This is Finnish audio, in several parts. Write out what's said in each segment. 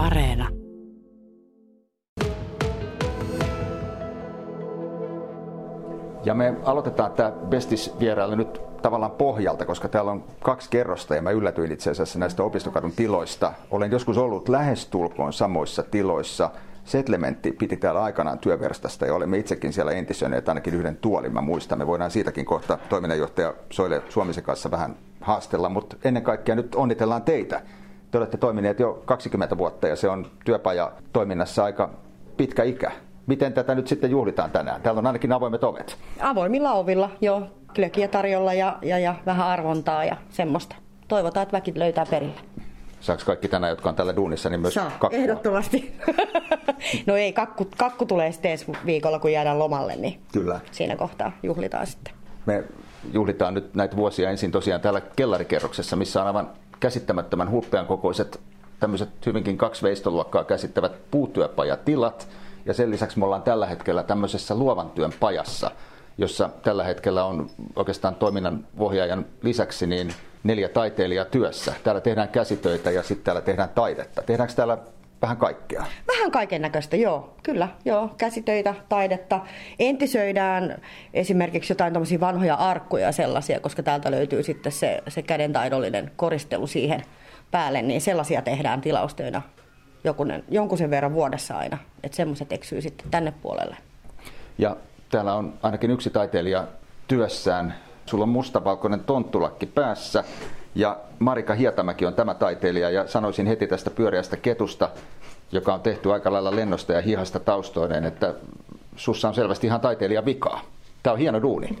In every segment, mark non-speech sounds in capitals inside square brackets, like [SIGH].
Areena. Ja me aloitetaan tämä Bestis vierailu nyt tavallaan pohjalta, koska täällä on kaksi kerrosta ja mä yllätyin itse asiassa näistä opistokadun tiloista. Olen joskus ollut lähestulkoon samoissa tiloissa. Setlementti piti täällä aikanaan työverstasta ja olemme itsekin siellä entisöineet ainakin yhden tuolin, mä muistan. Me voidaan siitäkin kohta toiminnanjohtaja Soile Suomisen kanssa vähän haastella, mutta ennen kaikkea nyt onnitellaan teitä. Te olette toimineet jo 20 vuotta ja se on työpaja toiminnassa aika pitkä ikä. Miten tätä nyt sitten juhlitaan tänään? Täällä on ainakin avoimet ovet. Avoimilla ovilla, joo. Klökiä tarjolla ja, ja, ja vähän arvontaa ja semmoista. Toivotaan, että väki löytää perille. Saako kaikki tänään, jotka on tällä duunissa, niin myös Saa, kakkua? ehdottomasti. [LAUGHS] no ei, kakku, kakku tulee sitten ensi viikolla, kun jäädään lomalle, niin Kyllä. siinä kohtaa juhlitaan sitten. Me juhlitaan nyt näitä vuosia ensin tosiaan täällä kellarikerroksessa, missä on aivan käsittämättömän hulppean kokoiset tämmöiset hyvinkin kaksi veistoluokkaa käsittävät puutyöpajatilat. Ja sen lisäksi me ollaan tällä hetkellä tämmöisessä luovan työn pajassa, jossa tällä hetkellä on oikeastaan toiminnan ohjaajan lisäksi niin neljä taiteilijaa työssä. Täällä tehdään käsitöitä ja sitten täällä tehdään taidetta. Tehdäänkö täällä vähän kaikkea? Vähän kaiken näköistä, joo, kyllä, joo, käsitöitä, taidetta. Entisöidään esimerkiksi jotain vanhoja arkkuja ja sellaisia, koska täältä löytyy sitten se, se kädentaidollinen koristelu siihen päälle, niin sellaisia tehdään tilaustöinä jokunen, jonkun sen verran vuodessa aina, että semmoiset eksyy sitten tänne puolelle. Ja täällä on ainakin yksi taiteilija työssään. Sulla on mustavalkoinen tonttulakki päässä ja Marika Hietamäki on tämä taiteilija ja sanoisin heti tästä pyöreästä ketusta, joka on tehty aika lailla lennosta ja hihasta taustoineen, että sussa on selvästi ihan taiteilija vikaa. Tämä on hieno duuni.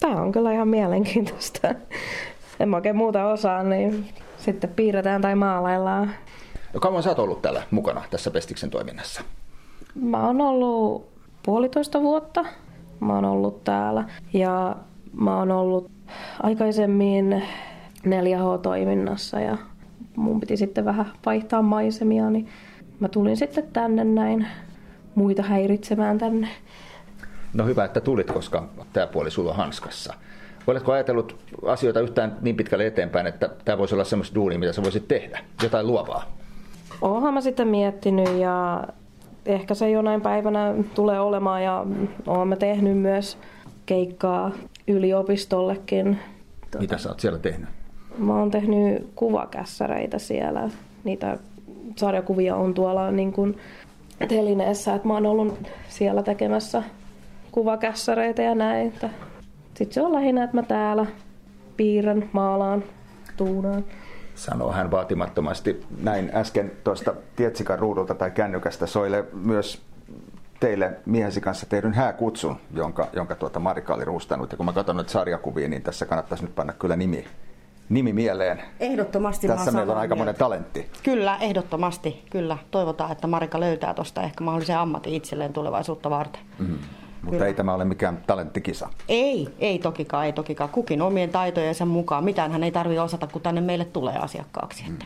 Tämä on kyllä ihan mielenkiintoista. En mä oikein muuta osaa, niin sitten piirretään tai maalaillaan. No kauan sä oot ollut täällä mukana tässä Pestiksen toiminnassa? Mä oon ollut puolitoista vuotta. Mä oon ollut täällä ja mä oon ollut aikaisemmin 4H-toiminnassa ja mun piti sitten vähän vaihtaa maisemia, niin mä tulin sitten tänne näin muita häiritsemään tänne. No hyvä, että tulit, koska tämä puoli sulla on hanskassa. Oletko ajatellut asioita yhtään niin pitkälle eteenpäin, että tämä voisi olla semmoista duunia, mitä sä voisit tehdä? Jotain luovaa? Oonhan mä sitten miettinyt ja ehkä se jonain päivänä tulee olemaan ja oon mä tehnyt myös keikkaa yliopistollekin. Mitä sä oot siellä tehnyt? Mä oon tehnyt kuvakässäreitä siellä. Niitä sarjakuvia on tuolla niin kuin telineessä, että mä oon ollut siellä tekemässä kuvakässäreitä ja näin. Sitten se on lähinnä, että mä täällä piirrän, maalaan, tuunaan. sanoo hän vaatimattomasti. Näin äsken tuosta Tietsikan ruudulta tai kännykästä soille myös teille miehesi kanssa tehdyn hääkutsun, jonka, jonka tuota Marika oli ruustanut. Ja kun mä katson nyt sarjakuvia, niin tässä kannattaisi nyt panna kyllä nimi, nimi mieleen. Ehdottomasti Tässä meillä on aika mieltä. monen talentti. Kyllä, ehdottomasti, kyllä. Toivotaan, että Marika löytää tuosta ehkä mahdollisen ammatin itselleen tulevaisuutta varten. Mm. Mutta Kyllä. ei tämä ole mikään talenttikisa. Ei, ei tokikaan, ei tokikaan. Kukin omien taitojensa mukaan. Mitään hän ei tarvitse osata, kun tänne meille tulee asiakkaaksi. Että.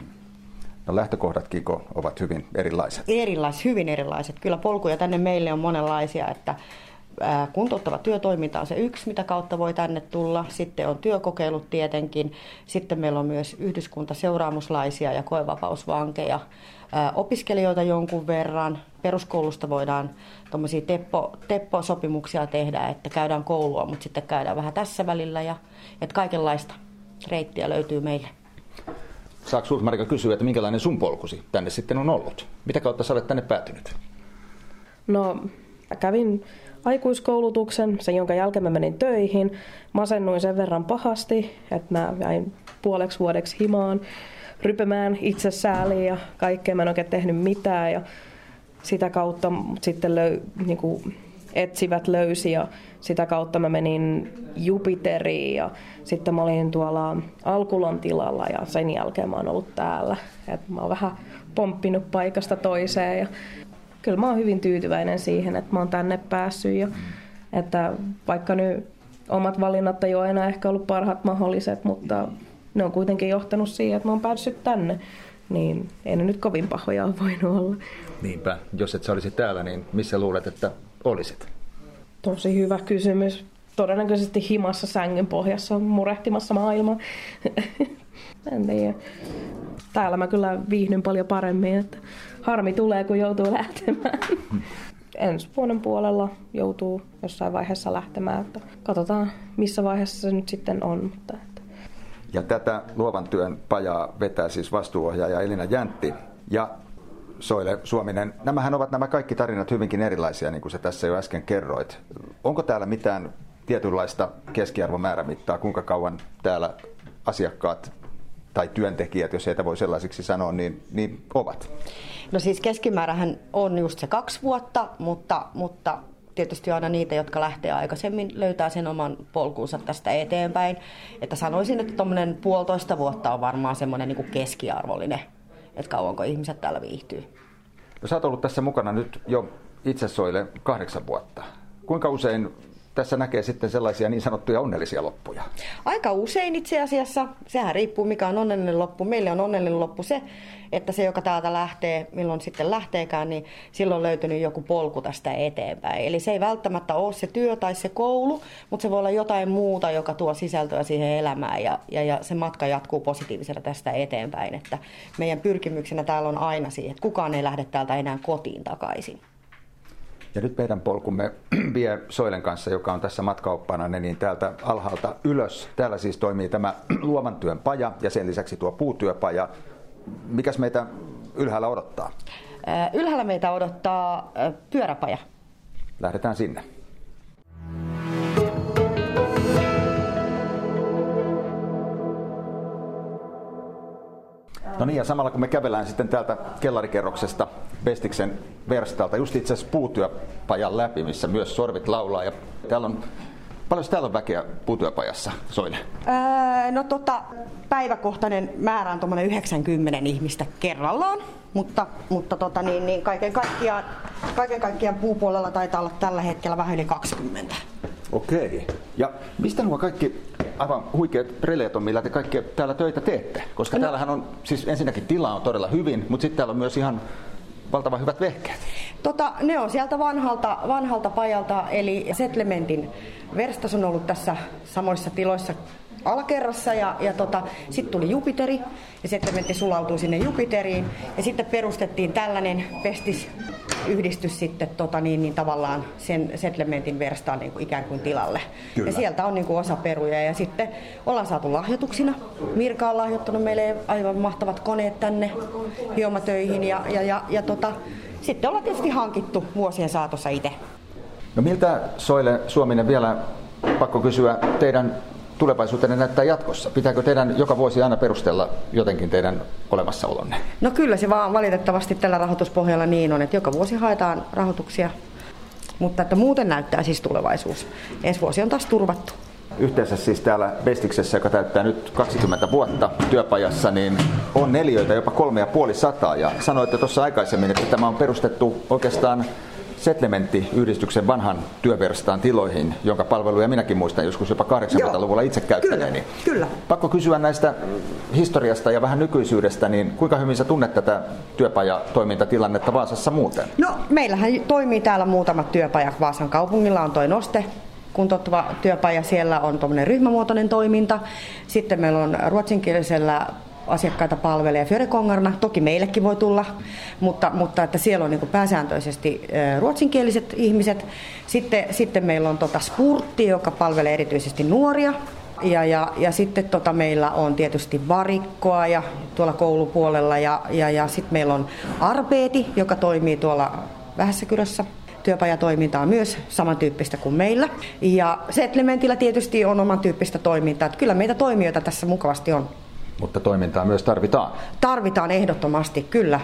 No lähtökohdatkin ko- ovat hyvin erilaiset. Erilaiset, hyvin erilaiset. Kyllä polkuja tänne meille on monenlaisia, että kuntouttava työtoiminta on se yksi, mitä kautta voi tänne tulla. Sitten on työkokeilut tietenkin. Sitten meillä on myös yhdyskuntaseuraamuslaisia ja koevapausvankeja. Opiskelijoita jonkun verran. Peruskoulusta voidaan tuommoisia teppo, teppo-sopimuksia tehdä, että käydään koulua, mutta sitten käydään vähän tässä välillä. Ja, että kaikenlaista reittiä löytyy meille. Saako sinulta Marika kysyä, että minkälainen sun polkusi tänne sitten on ollut? Mitä kautta sä olet tänne päätynyt? No, kävin aikuiskoulutuksen, sen jonka jälkeen mä menin töihin. Masennuin sen verran pahasti, että mä jäin puoleksi vuodeksi himaan rypemään itsesääliin ja kaikkea. Mä en oikein tehnyt mitään ja sitä kautta sitten löy, niin kuin etsivät löysi ja sitä kautta mä menin Jupiteriin ja sitten mä olin tuolla Alkulon tilalla ja sen jälkeen mä oon ollut täällä. Et mä oon vähän pomppinut paikasta toiseen ja kyllä mä oon hyvin tyytyväinen siihen, että mä oon tänne päässyt ja että vaikka nyt omat valinnat ei ole enää ehkä ollut parhaat mahdolliset, mutta ne on kuitenkin johtanut siihen, että mä oon päässyt tänne, niin ei ne nyt kovin pahoja ole voinut olla. Niinpä, jos et sä olisit täällä, niin missä luulet, että olisit? Tosi hyvä kysymys. Todennäköisesti himassa sängyn pohjassa murehtimassa maailmaa. [LAUGHS] En tiedä. Täällä mä kyllä viihdyn paljon paremmin, että harmi tulee, kun joutuu lähtemään. [LAUGHS] Ensi vuoden puolella joutuu jossain vaiheessa lähtemään, että katsotaan missä vaiheessa se nyt sitten on. Mutta että. Ja tätä luovan työn pajaa vetää siis vastuuohjaaja Elina Jäntti ja Soile Suominen. Nämähän ovat nämä kaikki tarinat hyvinkin erilaisia, niin kuin sä tässä jo äsken kerroit. Onko täällä mitään tietynlaista keskiarvomäärämittaa, kuinka kauan täällä asiakkaat tai työntekijät, jos heitä voi sellaisiksi sanoa, niin, niin ovat? No siis keskimäärähän on just se kaksi vuotta, mutta, mutta tietysti aina niitä, jotka lähtee aikaisemmin, löytää sen oman polkuunsa tästä eteenpäin. Että sanoisin, että tuommoinen puolitoista vuotta on varmaan semmoinen niin keskiarvollinen, että kauanko ihmiset täällä viihtyy. No sä oot ollut tässä mukana nyt jo itse soille kahdeksan vuotta. Kuinka usein tässä näkee sitten sellaisia niin sanottuja onnellisia loppuja? Aika usein itse asiassa. Sehän riippuu mikä on onnellinen loppu. Meille on onnellinen loppu se, että se, joka täältä lähtee, milloin sitten lähteekään, niin silloin on löytynyt joku polku tästä eteenpäin. Eli se ei välttämättä ole se työ tai se koulu, mutta se voi olla jotain muuta, joka tuo sisältöä siihen elämään ja, ja, ja se matka jatkuu positiivisena tästä eteenpäin. Että meidän pyrkimyksenä täällä on aina siihen, että kukaan ei lähde täältä enää kotiin takaisin. Ja nyt meidän polkumme [CLEARS THROAT] vie Soilen kanssa, joka on tässä matkaoppana, niin täältä alhaalta ylös. Täällä siis toimii tämä [CLEARS THROAT] luovan työn paja ja sen lisäksi tuo puutyöpaja. Mikäs meitä ylhäällä odottaa? Ylhäällä meitä odottaa pyöräpaja. Lähdetään sinne. No niin, ja samalla kun me kävellään sitten täältä kellarikerroksesta Bestiksen verstalta, just itse asiassa puutyöpajan läpi, missä myös sorvit laulaa. Ja täällä on Paljon täällä on väkeä puutyöpajassa, Soine? Öö, no tota, päiväkohtainen määrä on tuommoinen 90 ihmistä kerrallaan, mutta, mutta tota, niin, niin kaiken, kaikkiaan, kaiken kaikkiaan puupuolella taitaa olla tällä hetkellä vähän yli 20. Okei. Ja mistä nuo kaikki aivan huikeat releet on, millä te kaikki täällä töitä teette? Koska no. täällähän on, siis ensinnäkin tila on todella hyvin, mutta sitten täällä on myös ihan valtavan hyvät vehkeet. Tota, ne on sieltä vanhalta, vanhalta pajalta, eli Settlementin verstas on ollut tässä samoissa tiloissa alakerrassa ja, ja tota, sitten tuli Jupiteri ja Settlementti sulautui sinne Jupiteriin ja sitten perustettiin tällainen pestis yhdistys sitten tota, niin, niin tavallaan sen settlementin verstaan niin kuin ikään kuin tilalle. Kyllä. Ja sieltä on niin kuin osa peruja ja sitten ollaan saatu lahjoituksina. Mirka on lahjoittanut meille aivan mahtavat koneet tänne hiomatöihin ja, ja, ja, ja tota, sitten ollaan tietysti hankittu vuosien saatossa itse. No miltä Soile Suominen vielä pakko kysyä teidän tulevaisuutenne näyttää jatkossa? Pitääkö teidän joka vuosi aina perustella jotenkin teidän olemassaolonne? No kyllä se vaan valitettavasti tällä rahoituspohjalla niin on, että joka vuosi haetaan rahoituksia, mutta että muuten näyttää siis tulevaisuus. Ensi vuosi on taas turvattu. Yhteensä siis täällä Bestiksessä, joka täyttää nyt 20 vuotta työpajassa, niin on neljöitä jopa kolme ja puoli sataa. Ja sanoitte tuossa aikaisemmin, että tämä on perustettu oikeastaan Settlementti-yhdistyksen vanhan työverstaan tiloihin, jonka palveluja minäkin muistan joskus jopa 80-luvulla itse käyttäneeni. Kyllä, kyllä. Pakko kysyä näistä historiasta ja vähän nykyisyydestä, niin kuinka hyvin sä tunnet tätä työpajatoimintatilannetta Vaasassa muuten? No, meillähän toimii täällä muutamat työpajat. Vaasan kaupungilla on toi Noste kuntouttava työpaja, siellä on tuommoinen ryhmämuotoinen toiminta. Sitten meillä on ruotsinkielisellä asiakkaita palvelee Fjörekongarna. Toki meillekin voi tulla, mutta, mutta että siellä on niin kuin pääsääntöisesti ruotsinkieliset ihmiset. Sitten, sitten meillä on tota Spurtti, joka palvelee erityisesti nuoria. Ja, ja, ja sitten tota meillä on tietysti varikkoa ja tuolla koulupuolella ja, ja, ja sitten meillä on Arpeeti, joka toimii tuolla Vähässäkyrössä työpajatoiminta on myös samantyyppistä kuin meillä. Ja Settlementillä tietysti on oman tyyppistä toimintaa. Että kyllä meitä toimijoita tässä mukavasti on. Mutta toimintaa myös tarvitaan. Tarvitaan ehdottomasti, kyllä.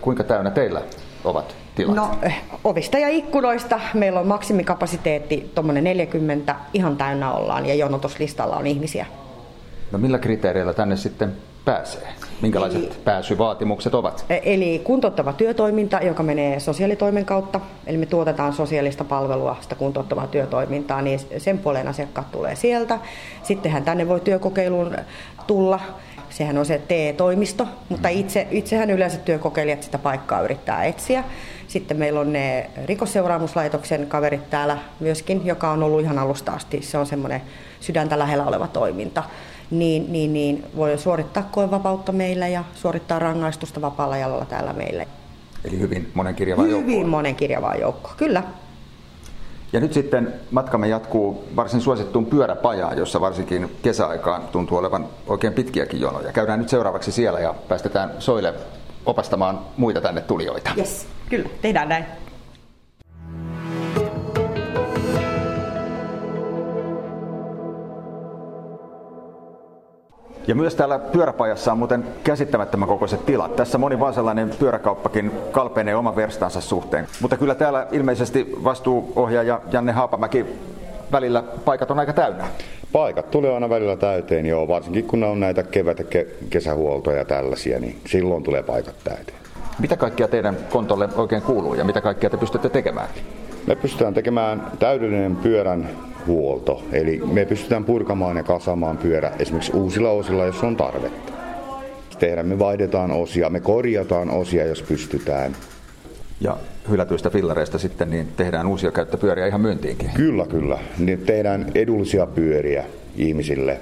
Kuinka täynnä teillä ovat tilat? No, eh, ovista ja ikkunoista meillä on maksimikapasiteetti tuommoinen 40, ihan täynnä ollaan ja jonotuslistalla on ihmisiä. No millä kriteereillä tänne sitten pääsee? Minkälaiset eli, pääsyvaatimukset ovat? E, eli kuntouttava työtoiminta, joka menee sosiaalitoimen kautta. Eli me tuotetaan sosiaalista palvelua, sitä kuntouttavaa työtoimintaa, niin sen puolen asiakkaat tulee sieltä. Sittenhän tänne voi työkokeiluun tulla. Sehän on se TE-toimisto, mutta itse, itsehän yleensä työkokeilijat sitä paikkaa yrittää etsiä. Sitten meillä on ne rikosseuraamuslaitoksen kaverit täällä myöskin, joka on ollut ihan alusta asti. Se on semmoinen sydäntä lähellä oleva toiminta. Niin, niin, niin voi suorittaa koevapautta meillä ja suorittaa rangaistusta vapaalla jalalla täällä meillä. Eli hyvin monenkirjavaa joukkoa. Hyvin monenkirjavaa joukkoa, kyllä. Ja nyt sitten matkamme jatkuu varsin suosittuun pyöräpajaan, jossa varsinkin kesäaikaan tuntuu olevan oikein pitkiäkin jonoja. Käydään nyt seuraavaksi siellä ja päästetään Soille opastamaan muita tänne tulijoita. Yes, kyllä, tehdään näin. Ja myös täällä pyöräpajassa on muuten käsittämättömän kokoiset tilat. Tässä moni vaan sellainen pyöräkauppakin kalpenee oman verstansa suhteen. Mutta kyllä täällä ilmeisesti vastuuohjaaja Janne Haapamäki välillä paikat on aika täynnä. Paikat tulee aina välillä täyteen, joo, varsinkin kun on näitä kevät- ja ke- kesähuoltoja ja tällaisia, niin silloin tulee paikat täyteen. Mitä kaikkia teidän kontolle oikein kuuluu ja mitä kaikkia te pystytte tekemään? Me pystytään tekemään täydellinen pyörän huolto, eli me pystytään purkamaan ja kasaamaan pyörä esimerkiksi uusilla osilla, jos on tarvetta. Tehdään, me vaihdetaan osia, me korjataan osia, jos pystytään. Ja hylätyistä fillareista sitten niin tehdään uusia käyttöpyöriä ihan myyntiinkin. Kyllä, kyllä. Niin tehdään edullisia pyöriä ihmisille.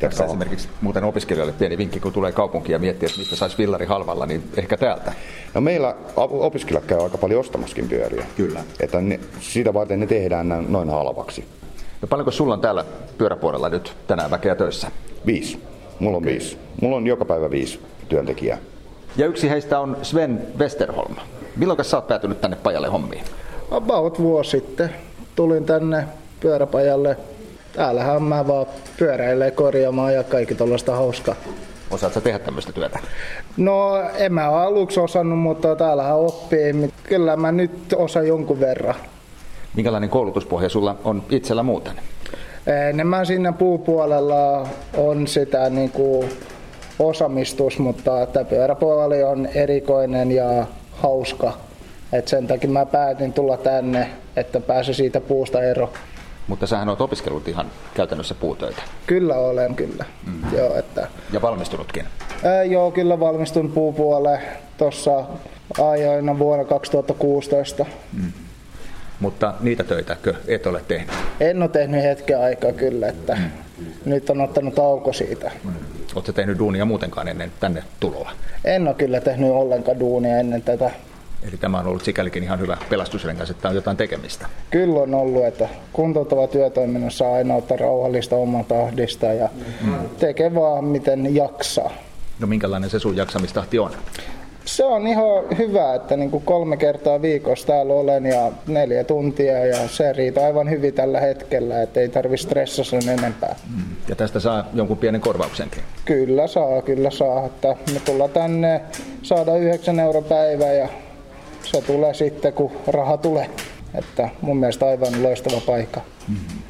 Tässä esimerkiksi muuten opiskelijoille pieni vinkki, kun tulee kaupunkiin ja miettii, että mistä saisi fillari halvalla, niin ehkä täältä. No meillä opiskelijat käy aika paljon ostamaskin pyöriä. Kyllä. Että ne, siitä varten ne tehdään noin halvaksi. No paljonko sulla on täällä pyöräpuolella nyt tänään väkeä töissä? Viisi. Mulla on okay. viisi. Mulla on joka päivä viisi työntekijää. Ja yksi heistä on Sven Westerholm. Milloin sä oot päätynyt tänne pajalle hommiin? About vuosi sitten tulin tänne pyöräpajalle. Täällähän mä vaan pyöräilee korjaamaan ja kaikki tuollaista hauskaa. Osaatko tehdä tämmöistä työtä? No en mä aluksi osannut, mutta täällähän oppii. Kyllä mä nyt osaan jonkun verran. Minkälainen koulutuspohja sulla on itsellä muuten? Enemmän siinä puupuolella on sitä niin kuin osamistus, mutta tämä pyöräpuoli on erikoinen ja hauska. Et sen takia mä päätin tulla tänne, että pääse siitä puusta ero. Mutta sähän oot opiskellut ihan käytännössä puutöitä. Kyllä olen, kyllä. Mm. Joo, että... Ja valmistunutkin? Ää, joo, kyllä valmistun puupuolelle tuossa ajoina vuonna 2016. Mm. Mutta niitä töitäkö et ole tehnyt? En ole tehnyt hetken aikaa kyllä, että mm. nyt on ottanut tauko siitä. Mm. Oletko tehnyt duunia muutenkaan ennen tänne tuloa? En ole kyllä tehnyt ollenkaan duunia ennen tätä. Eli tämä on ollut sikälikin ihan hyvä pelastusrengas, että on jotain tekemistä. Kyllä on ollut, että kuntouttava työtoiminnassa aina ottaa rauhallista oman tahdista ja mm. tekee vaan miten jaksaa. No minkälainen se sun jaksamistahti on? Se on ihan hyvä, että niin kuin kolme kertaa viikossa täällä olen ja neljä tuntia ja se riittää aivan hyvin tällä hetkellä, että ei tarvitse stressata sen enempää. Mm. Ja tästä saa jonkun pienen korvauksenkin? Kyllä saa, kyllä saa. Että me tullaan tänne, saada 9 euro päivä ja se tulee sitten, kun raha tulee. Että mun mielestä aivan loistava paikka. Mm-hmm.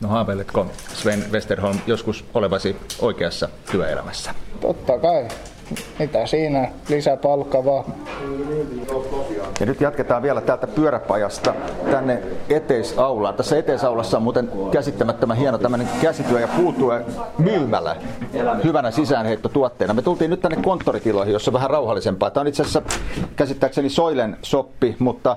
No haaveiletko Sven Westerholm joskus olevasi oikeassa työelämässä? Totta kai. Mitä siinä? Lisäpalkka vaan. Ja nyt jatketaan vielä täältä pyöräpajasta tänne eteisaulaan. Tässä eteisaulassa on muuten käsittämättömän hieno tämmöinen käsityö ja puutyö myymälä hyvänä sisäänheittotuotteena. Me tultiin nyt tänne konttoritiloihin, jossa on vähän rauhallisempaa. Tämä on itse asiassa käsittääkseni Soilen soppi, mutta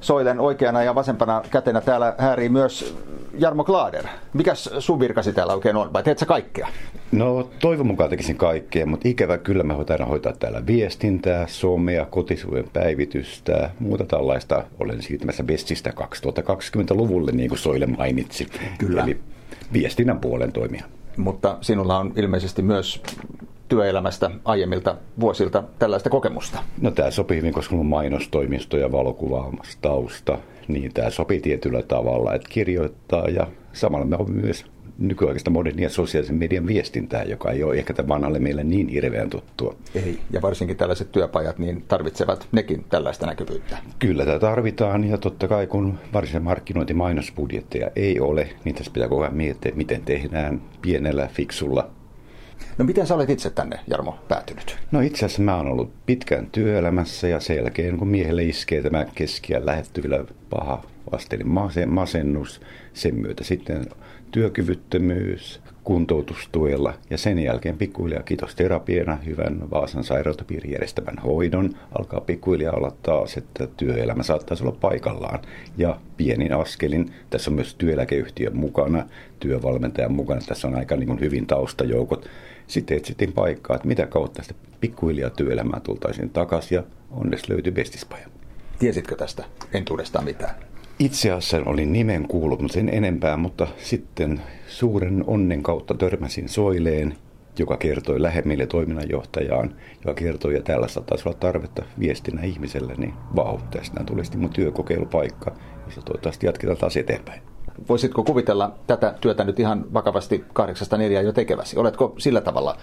Soilen oikeana ja vasempana kätenä täällä häärii myös Jarmo Klaader. Mikäs sun virkasi täällä oikein on, vai teet sä kaikkea? No toivon mukaan tekisin kaikkea, mutta ikävä kyllä mä hoitan hoitaa täällä viestintää, somea, kotisivujen päivitystä, muuta tällaista. Olen siirtymässä Bestistä 2020-luvulle, niin kuin Soile mainitsi. Kyllä. Eli viestinnän puolen toimia. Mutta sinulla on ilmeisesti myös työelämästä aiemmilta vuosilta tällaista kokemusta? No tämä sopii hyvin, koska on mainostoimisto ja tausta, niin tämä sopii tietyllä tavalla, että kirjoittaa ja samalla me on myös nykyaikaista modernia sosiaalisen median viestintää, joka ei ole ehkä tämän vanhalle meille niin hirveän tuttua. Ei, ja varsinkin tällaiset työpajat niin tarvitsevat nekin tällaista näkyvyyttä. Kyllä tämä tarvitaan, ja totta kai kun varsinaisen markkinointimainosbudjetteja ei ole, niin tässä pitää koko ajan miettiä, miten tehdään pienellä, fiksulla No miten sä olet itse tänne, Jarmo, päätynyt? No itse asiassa mä oon ollut pitkään työelämässä ja sen jälkeen kun miehelle iskee tämä keskiä lähettyvillä paha vasteli masennus, sen myötä sitten työkyvyttömyys, kuntoutustuella ja sen jälkeen pikkuhiljaa kiitos terapiana hyvän Vaasan sairaanhoitopiirin järjestävän hoidon alkaa pikkuhiljaa olla taas, että työelämä saattaisi olla paikallaan ja pienin askelin. Tässä on myös työeläkeyhtiö mukana, työvalmentajan mukana. Tässä on aika niin kuin hyvin taustajoukot. Sitten etsittiin paikkaa, että mitä kautta sitä pikkuhiljaa työelämää tultaisiin takaisin ja onneksi löytyi Bestispaja. Tiesitkö tästä entuudestaan mitään? Itse asiassa olin nimen kuullut, mutta sen enempää, mutta sitten suuren onnen kautta törmäsin Soileen, joka kertoi lähemmille toiminnanjohtajaan, joka kertoi, että tällä saattaisi olla tarvetta viestinä ihmiselle, niin vau, tästä tuli sitten mun työkokeilupaikka, jossa toivottavasti jatketaan taas eteenpäin. Voisitko kuvitella tätä työtä nyt ihan vakavasti 804 jo tekeväsi? Oletko sillä tavalla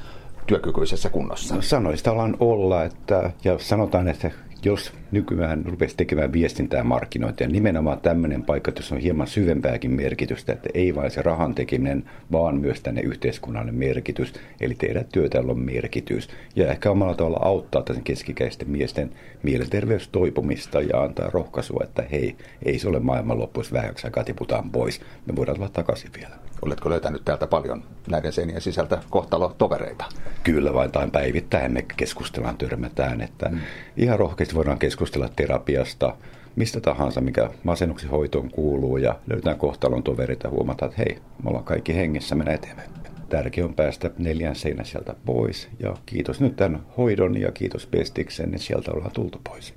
työkykyisessä kunnossa? No, sanoista alan olla, että, ja sanotaan, että jos nykyään rupesi tekemään viestintää markkinointia, nimenomaan tämmöinen paikka, jossa on hieman syvempääkin merkitystä, että ei vain se rahan tekeminen, vaan myös tänne yhteiskunnallinen merkitys, eli tehdä työtä, on merkitys, ja ehkä omalla tavalla auttaa tämän keskikäisten miesten mielenterveystoipumista ja antaa rohkaisua, että hei, ei se ole maailman loppu, jos vähäksi aikaa tiputaan pois, me voidaan tulla takaisin vielä. Oletko löytänyt täältä paljon näiden seinien sisältä kohtalotovereita? Kyllä vain tai päivittäin me keskustellaan, törmätään, että mm. ihan rohkeasti voidaan keskustella terapiasta, mistä tahansa, mikä masennuksen hoitoon kuuluu ja löytää kohtalon tovereita ja huomataan, että hei, me ollaan kaikki hengessä, mennä eteenpäin. Tärkeä on päästä neljän seinän sieltä pois ja kiitos nyt tämän hoidon ja kiitos Pestiksen, että sieltä ollaan tultu pois.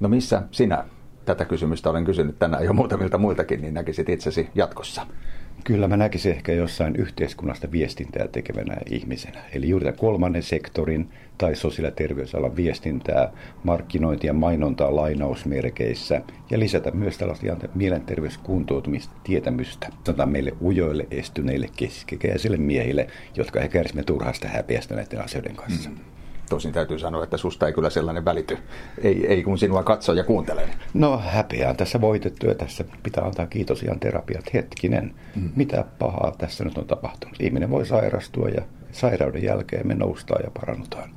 No missä sinä tätä kysymystä olen kysynyt tänään jo muutamilta muiltakin, niin näkisit itsesi jatkossa? Kyllä mä näkisin ehkä jossain yhteiskunnasta viestintää tekevänä ihmisenä. Eli juuri tämän kolmannen sektorin tai sosiaali- ja terveysalan viestintää, markkinointia, mainontaa lainausmerkeissä ja lisätä myös tällaista mielenterveyskuntoutumista tietämystä. Sanotaan meille ujoille, estyneille, keskikäisille miehille, jotka ehkä kärsimme turhasta häpeästä näiden asioiden kanssa. Mm. Tosin täytyy sanoa, että susta ei kyllä sellainen välity. Ei, ei kun sinua katsoo ja kuuntelee. No häpeää tässä voitettu ja tässä pitää antaa kiitos ihan terapiat. Hetkinen, mm. mitä pahaa tässä nyt on tapahtunut. Ihminen voi sairastua ja sairauden jälkeen me noustaan ja parannutaan.